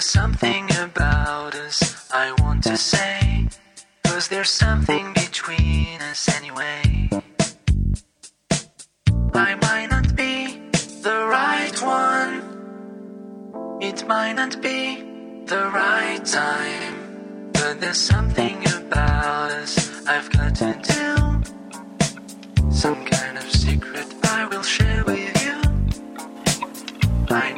there's something about us I want to say. Cause there's something between us anyway. I might not be the right one. It might not be the right time. But there's something about us I've got to do. Some kind of secret I will share with you. I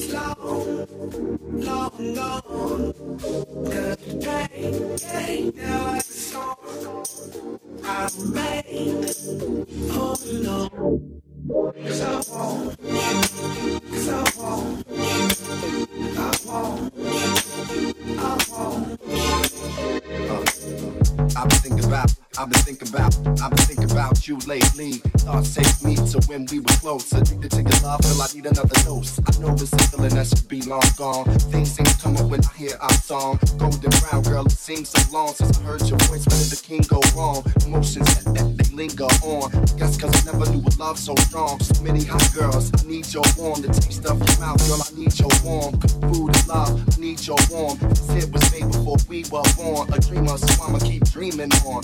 It's long, long gone. Cause day, day, now it's gone. I'm made, oh no. Cause I want you, cause I want you, I want you, I want you. Uh, I've been thinking about, I've been thinking about, I've been thinking about you lately. Thoughts take me to when we were closer. Need to take your love till I need another so strong. So many hot girls, I need your warm. The taste of your mouth, girl, I need your warm. Food and love, I need your warm. This hit was made before we were born. A dreamer, so I'ma keep dreaming on.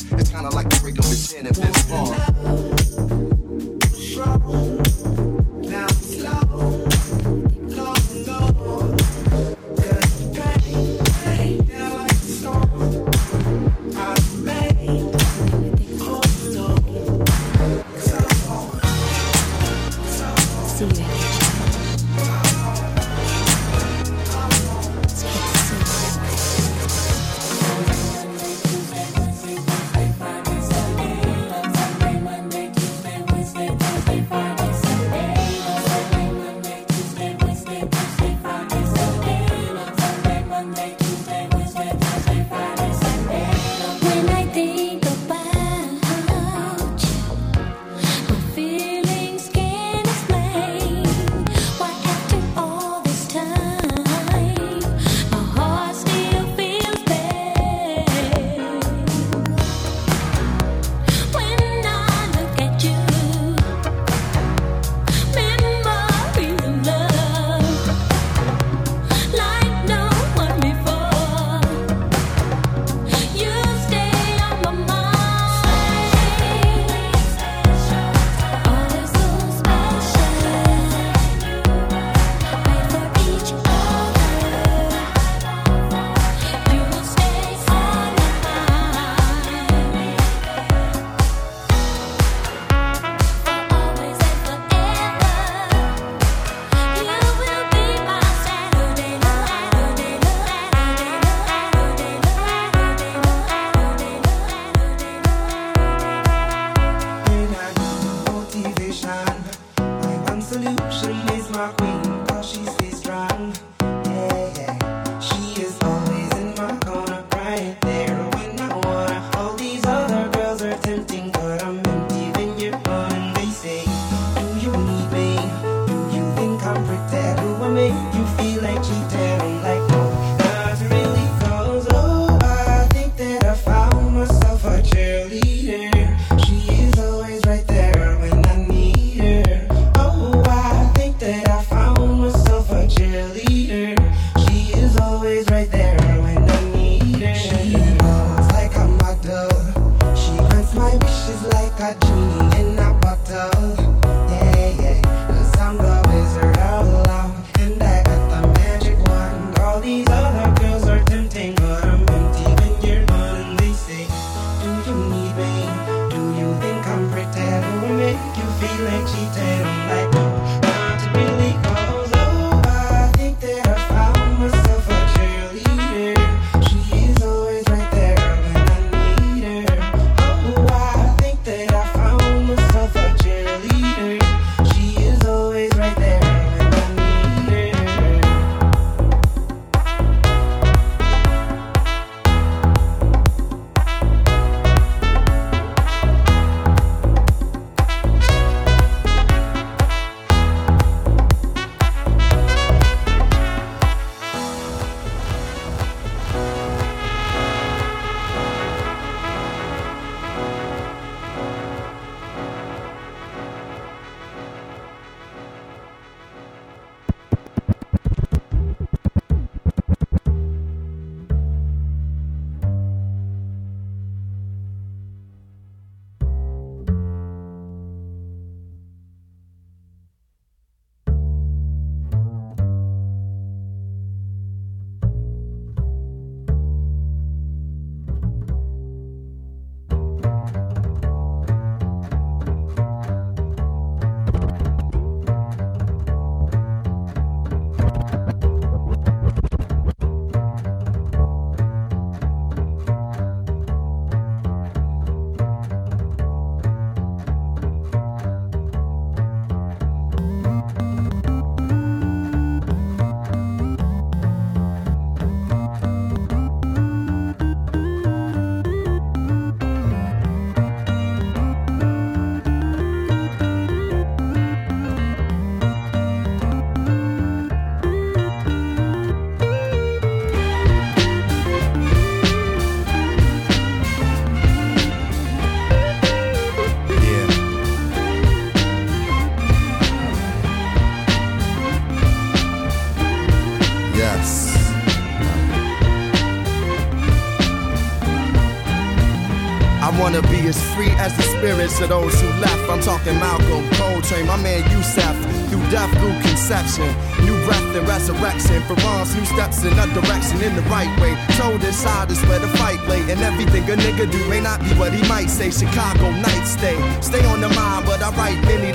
Spirits of those who left. I'm talking Malcolm, Coltrane, my man Yusef. Through death, through conception, new breath and resurrection. For wrongs, new steps in a direction in the right way. Told inside is where the fight lay, and everything a nigga do may not be what he might say. Chicago night stay, stay on the mind, but I write many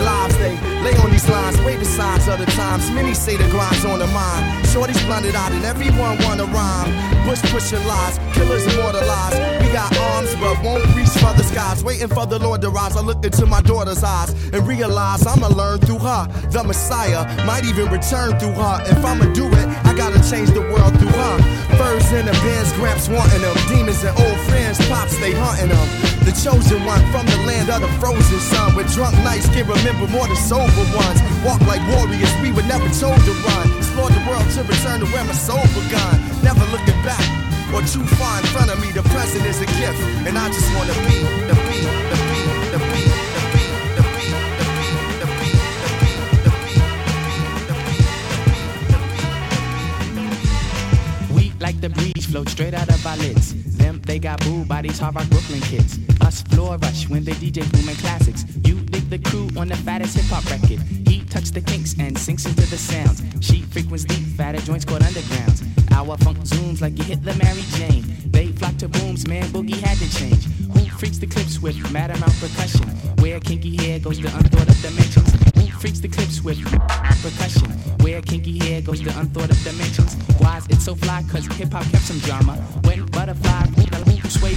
these lines, signs of the times. Many say the grind's on the mind. Shorty's blinded out, and everyone wanna rhyme. Bush pushing lies, killers immortalized. We got arms, but won't reach for the skies. Waiting for the Lord to rise. I look into my daughter's eyes and realize I'ma learn through her. The Messiah might even return through her. If I'ma do it, I gotta change the world through her. Furs in the bins, gramps wanting them. Demons and old friends, pops, they hunting them. The chosen one from the land of the frozen sun, where drunk nights can remember more than sober ones. Walk like warriors, we were never told to run. Explored the world to return to where my soul begun. Never looking back or too far in front of me. The present is a gift, and I just wanna be the be the be the be. Like the breeze flows straight out of our lids them, they got booed by these hard rock Brooklyn kids. Us floor rush when they DJ booming classics. You dig the crew on the fattest hip hop record. He touched the kinks and sinks into the sounds. She frequents deep, fatter joints called undergrounds. Our funk zooms like you hit the Mary Jane. They flock to booms, man, boogie had to change. Who freaks the clips with mad amount percussion? Where kinky hair goes to unthought of dimensions. Freaks the clips with percussion? Where kinky hair goes to unthought of dimensions. Why's it so fly? Cause hip hop kept some drama. When butterfly, sway,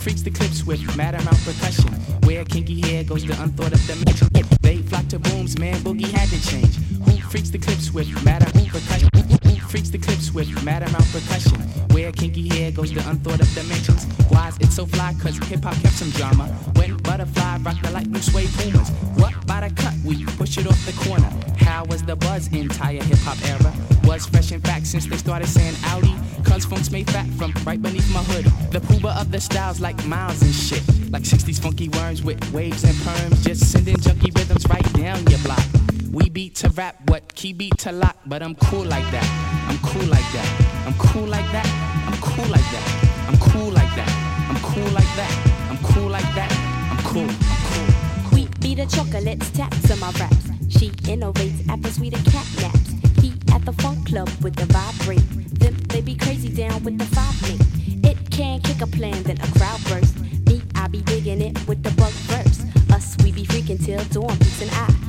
freaks the clips with mad amount percussion? Where kinky hair goes to unthought of dimensions. They flock to booms, man, boogie had to change. Who freaks the clips with mad amount percussion? Freaks the clips with mad amount percussion? Where kinky hair goes to unthought of dimensions. Why's it so fly? Cause hip hop kept some drama. When butterfly rock the lightning sway pumas. What by the cut? We push it off the corner. How was the buzz entire hip hop era? Was fresh in fact since they started saying Audi. Cause funks made fat from right beneath my hood. The pooba of the styles like miles and shit. Like 60s funky worms with waves and perms. Just sending junky rhythms right down your block. We beat to rap, what key beat to lock, but I'm cool like that. I'm cool like that. I'm cool like that. I'm cool like that. I'm cool like that. I'm cool like that. I'm cool like that. I'm cool. I'm. We be the chocolates, taps on my raps. She innovates after sweeter cat naps. He at the funk club with the vibrate. Them they be crazy down with the five link. It can kick a plan, then a crowd burst. Me, I be digging it with the bug verse. Us, we be freaking till dawn, peace and I.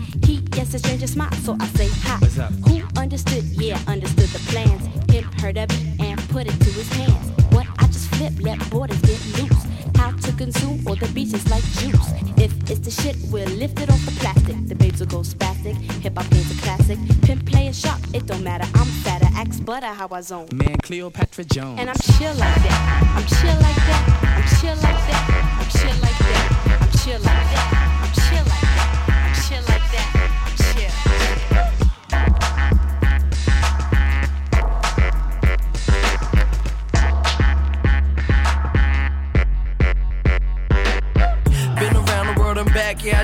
Gets a stranger smile, so I say hi. What's up? Who understood? Yeah, understood the plans. Him heard of it and put it to his hands. What I just flip, let borders get loose. How to consume all the beaches like juice. If it's the shit, we'll lift it off the plastic. The babes will go spastic. Hip hop game's a classic. Pimp playing sharp, it don't matter. I'm fatter. Axe butter how I zone. Man, Cleopatra Jones. And I'm chill like that. I'm chill like that. I'm chill like that. I'm chill like that. I'm chill like that. I'm chill like that.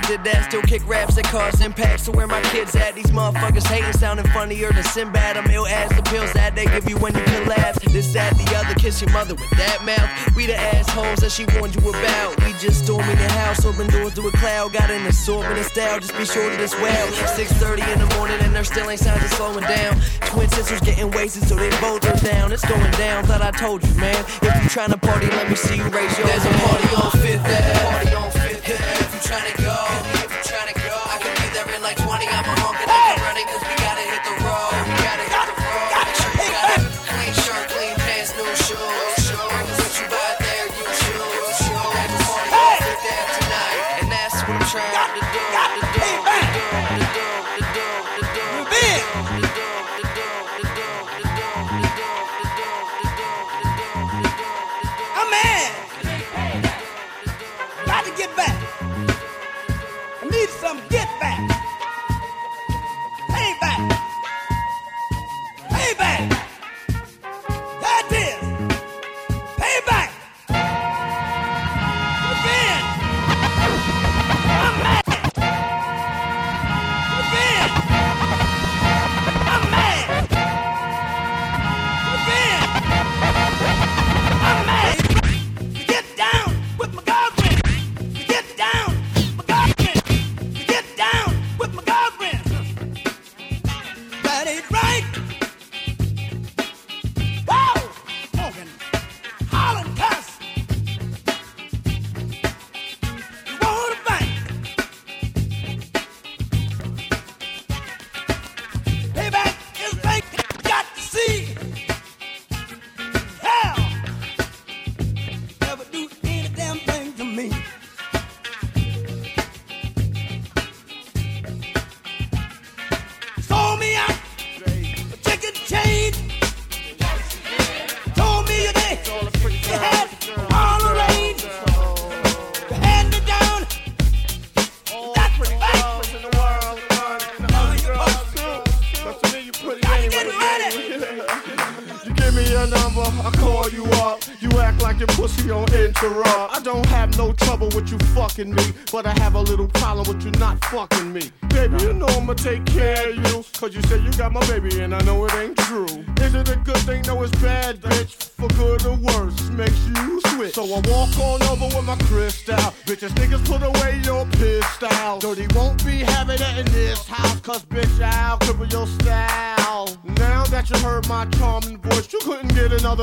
Did that. Still kick raps that cause impact. So where my kids at? These motherfuckers hating, sounding funnier than Sinbad. I'm ill as the pills that they give you when you collapse. This, that, the other, kiss your mother with that mouth. We the assholes that she warned you about. We just storming the house, open doors to a cloud. Got an assortment of style, just be sure to this well. 6:30 in the morning and there still ain't signs of slowing down. Twin sisters getting wasted, so they both are down. It's going down, thought I told you, man. If you tryna party, let me see you raise your. There's a party on Fifth Ave. Party on trying to go.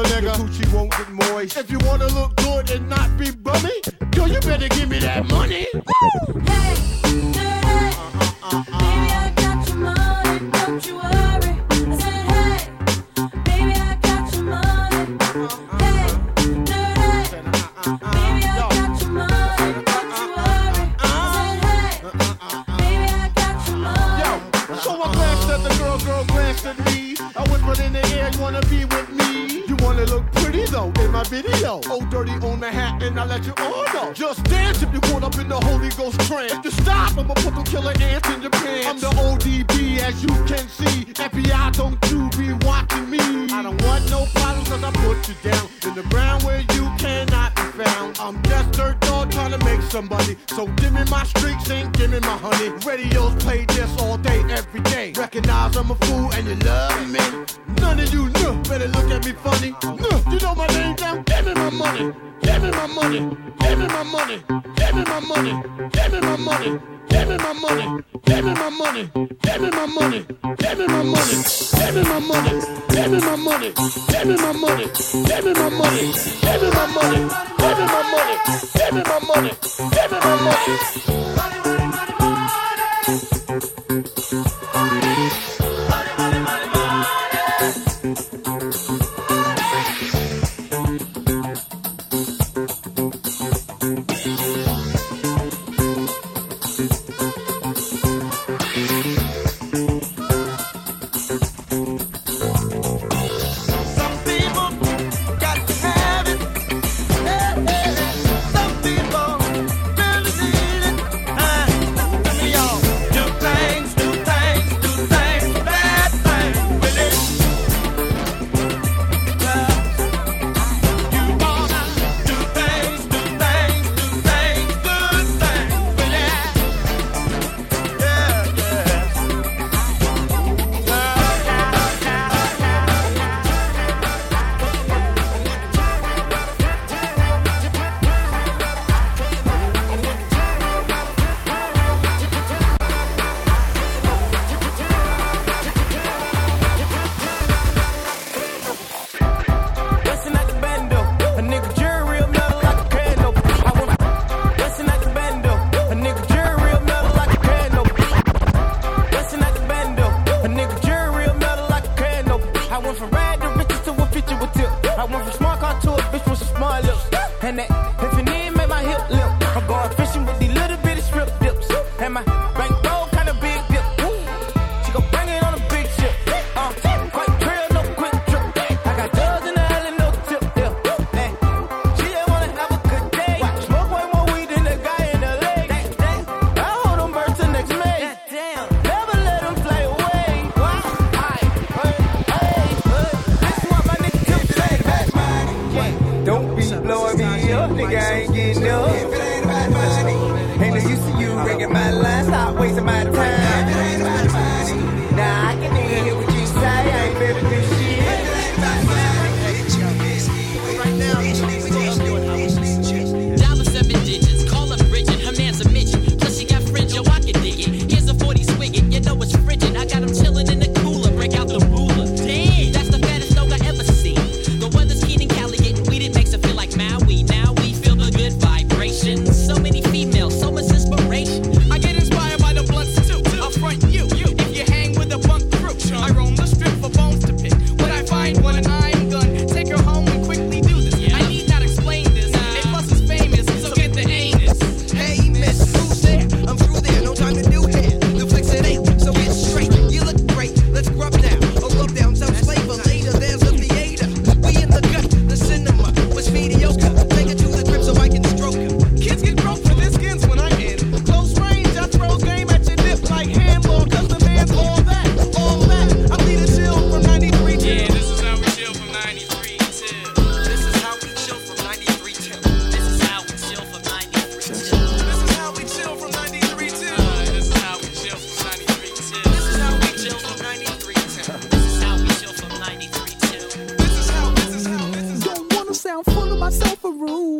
nigga. Coochie won't get moist. If you wanna look good and not be bummy, yo, you better give me that money. Woo!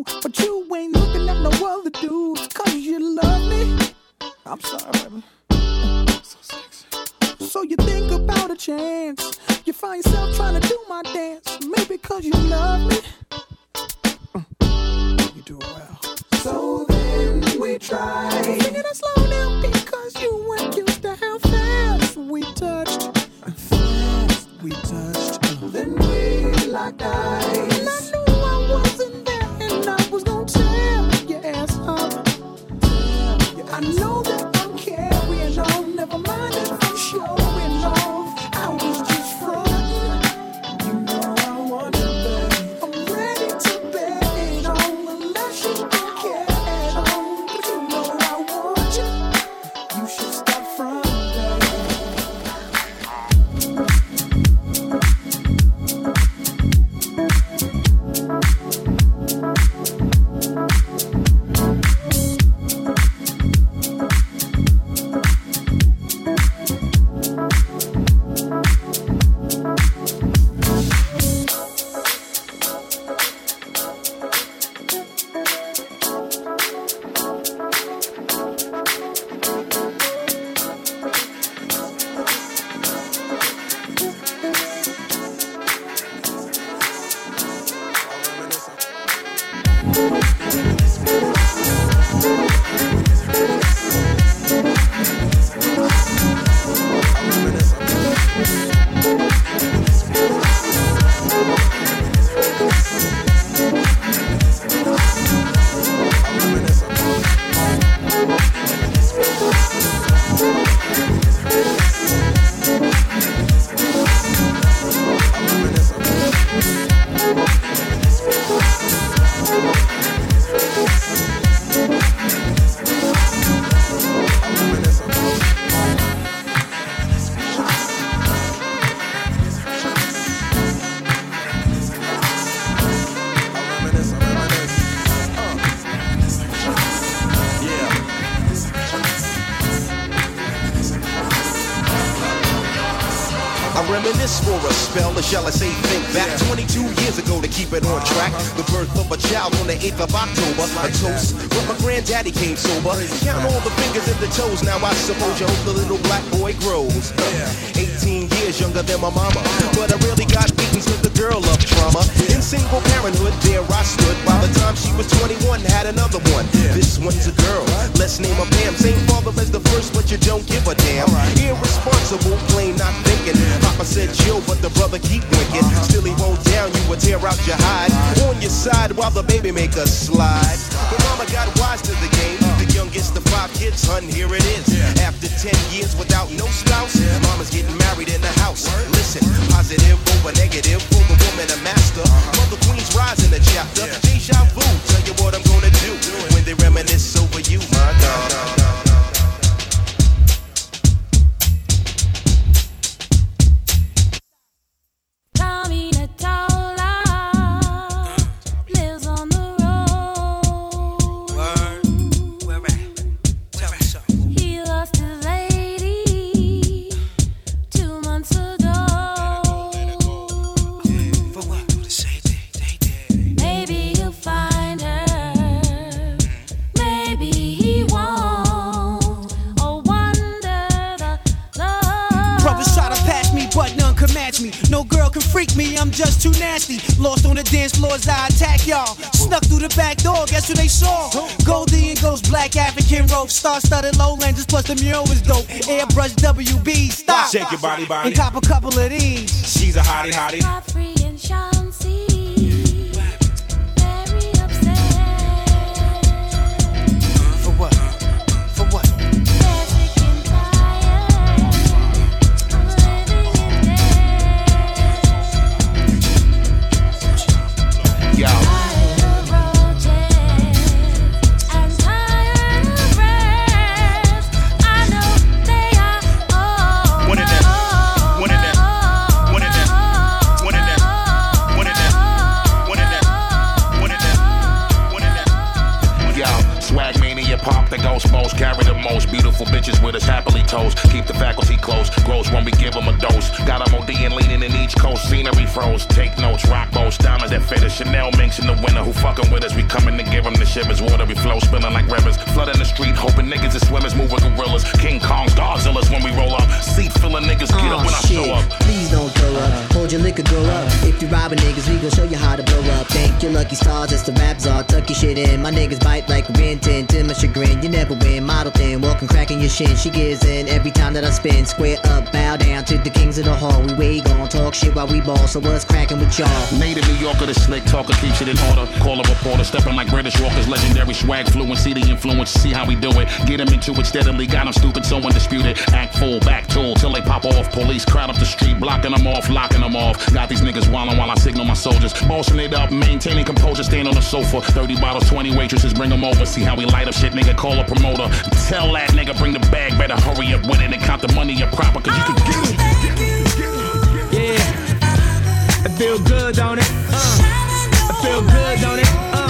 but you ain't looking at no other dudes. Cause you love me. I'm sorry, baby. So sexy. So you think about a chance. You find yourself trying to do my dance. Maybe cause you love me. Mm. You do it well. So then we try. Singing it slow now. Keep it on track. The birth of a child on the 8th of October. A toast when my granddaddy came sober. Count all the fingers and the toes. Now I suppose you hope the little black boy grows. 18 years younger than my mama. But I really got beaten to the girl of trauma. In single parenthood, there I stood. By the time she was 21, had another one. This one's a girl. Let's name a Pam. Same father as the first, but you don't give a damn. Irresponsible, plain not thinking. Papa said chill, but the brother keep winking. Uh-huh. Still he won't down you, would tear out your hide. Uh-huh. On your side while the baby make a slide. But mama got wise to the game. Uh-huh. The youngest of five kids, hun, here it is. After 10 years without no spouse, mama's getting married in the house. Listen, positive over negative for star studded lowlanders, plus the mural was dope. Airbrush WB, stop. Shake your body, body. And cop a couple of these. She's a hottie, hottie. Beautiful bitches with us happily toast. Keep the faculty close, grows when we give them a dose. Got them OD and leaning in each coast, scenery froze. Take notes, rock boats, diamonds that fit us. Chanel minks in the winter, who fucking with us? We coming to give them the shivers. Water we flow, spilling like rivers. Flooding the street, hoping niggas is swimmers, move with gorillas. King Kongs, Godzillas when we roll up. Seat filling niggas, get up Aw, when I shit. show up. Please don't throw up. Hold your liquor, grow up. If you robbing niggas, we gon' show you how to blow up. Thank your lucky stars, that's the rap czar. Tuck your shit in. My niggas bite like a Rin Tin. To my chagrin, you never win. Model thin, walking, cracking your shin. She gives in every time that I spin. Square up, bow down to the kings of the hall. We way gon' talk shit while we ball. So what's cracking with y'all? Native New Yorker, the slick talker, keeps it in order. Call a reporter, stepping like British Walkers, legendary swag, fluency, the influence, see how we do it. Get him into it steadily, got him stupid, so undisputed. Act full, back tool, till they pop off. Police crowd up the street, blocking them off, locking them off. Got these niggas wildin' while I signal my soldiers. Bossing it up, maintaining composure, staying on the sofa. 30 bottles, 20 waitresses, bring them over. See how we light up shit, nigga, call a promoter. Tell that nigga, bring the bag, better hurry up with it and count the money up proper, cause you can get it. Yeah. It feel good, don't it? Uh. It feel good, don't it? Uh.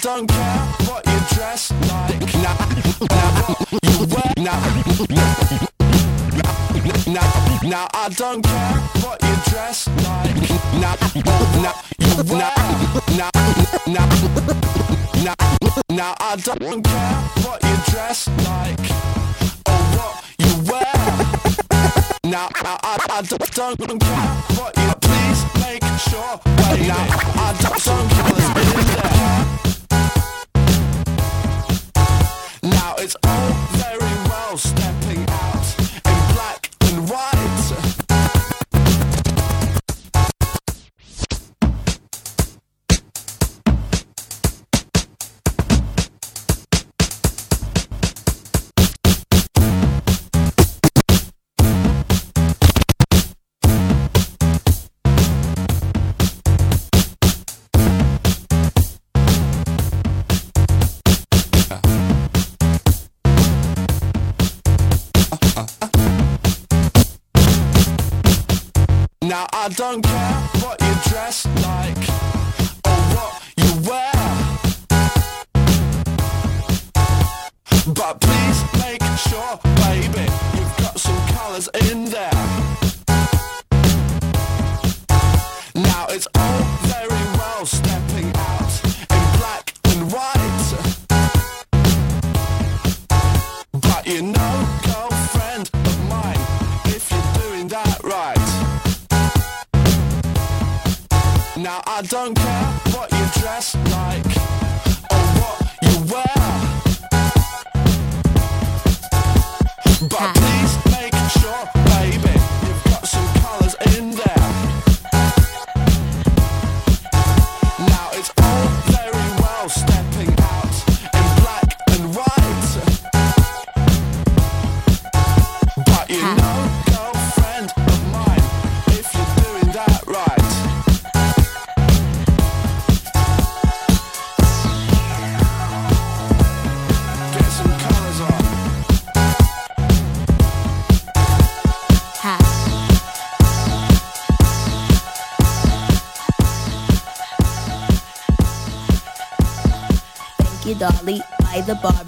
don't care what you dress like. Now, now what you wear. Now, now, now I don't care what you dress like. Now, now you wear. Now, now, now, now I don't care what you dress like or what you wear. Now, I, I, I don't care what you. Please make sure. Now, I don't care. it's over. I don't care what you dress like or what you wear. But please make sure, baby, you've got some colours in there. don't care what you dress like or what you wear. But please make sure, baby, you've got some colours in there.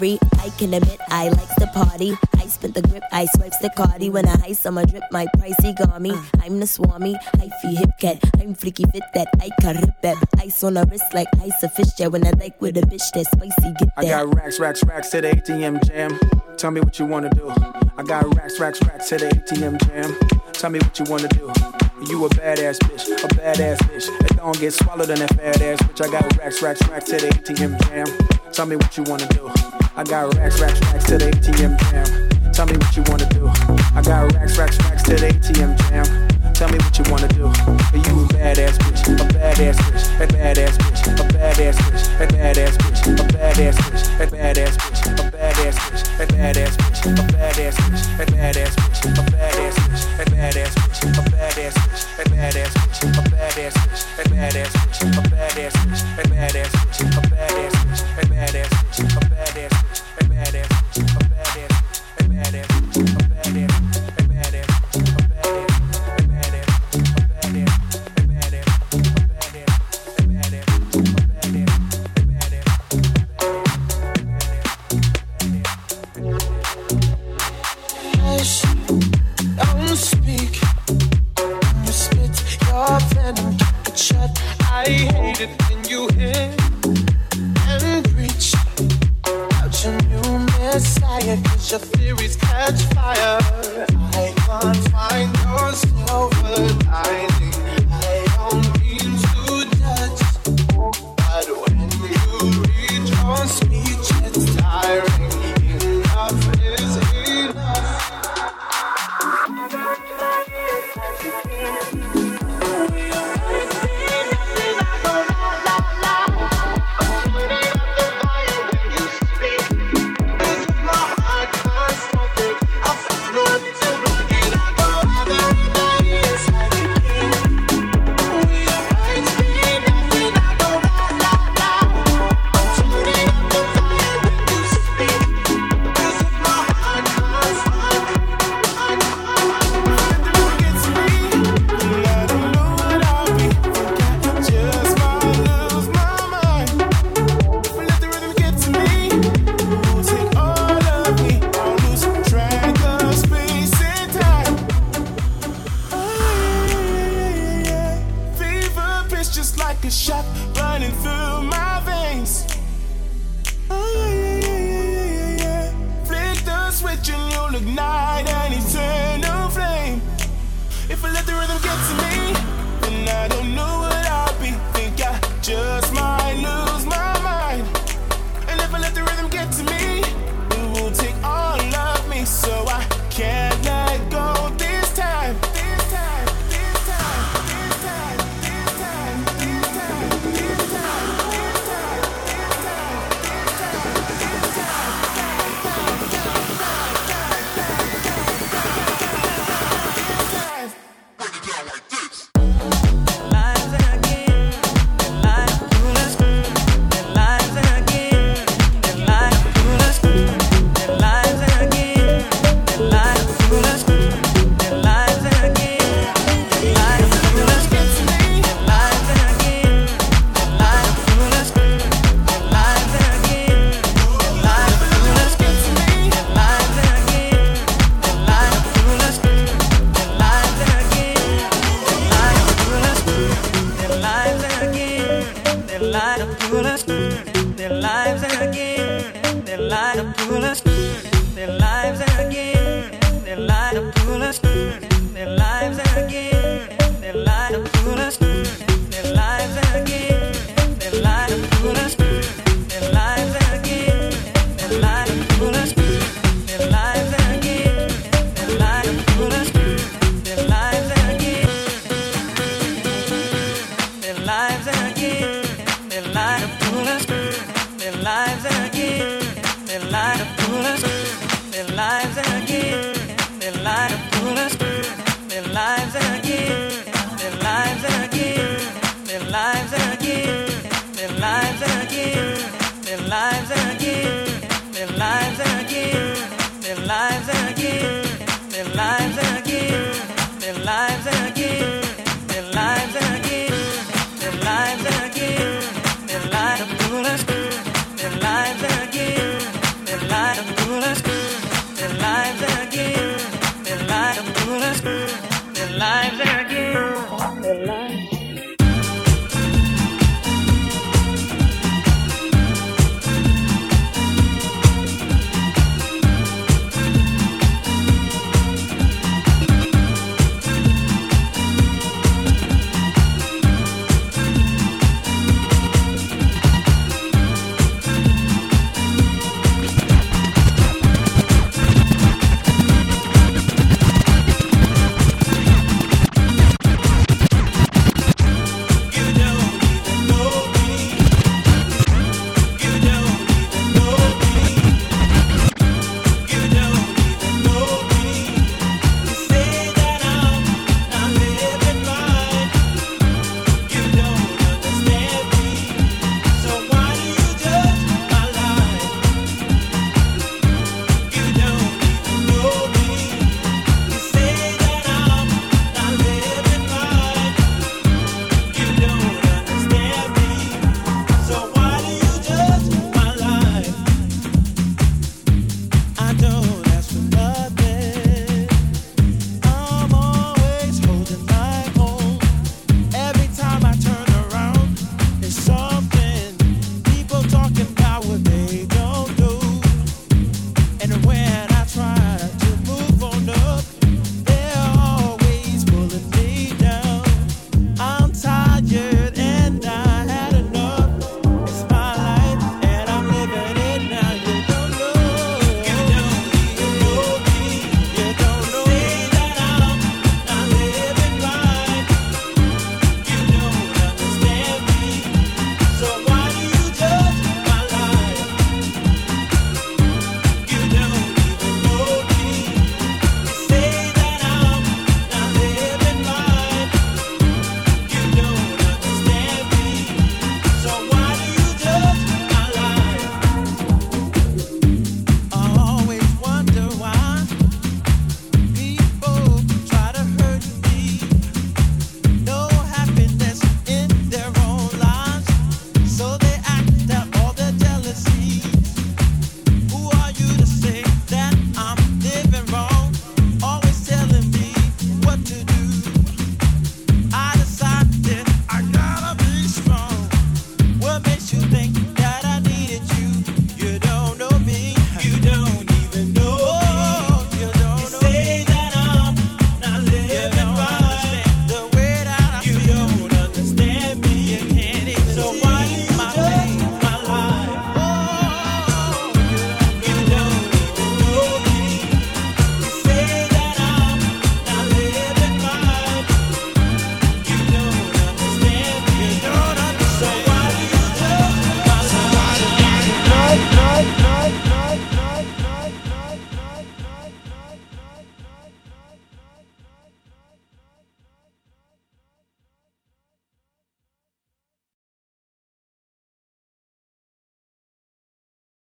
I. I can admit I likes the party. I spent the grip, I swipes the cardi. When I ice on my drip, my pricey got me. Uh. I'm the swami, I feel hip cat. I'm freaky fit that I can rip that. Ice on a wrist like ice a fish jet. When I like with a bitch that's spicy, get I got racks, racks, racks to the ATM jam. Tell me what you wanna do. I got racks, racks, racks to the ATM jam. Tell me what you wanna do. You a badass bitch, a badass bitch. That don't get swallowed in that fat ass bitch. I got racks, racks, racks to the ATM jam. Tell me what you wanna do. I got racks, racks, racks to the ATM jam. Tell me what you wanna do. I got racks, racks, racks to the ATM jam. Tell me what you wanna do. You a badass bitch, a badass bitch, a badass bitch, a badass bitch, a badass bitch, a badass bitch, a badass bitch, a badass bitch, a badass bitch,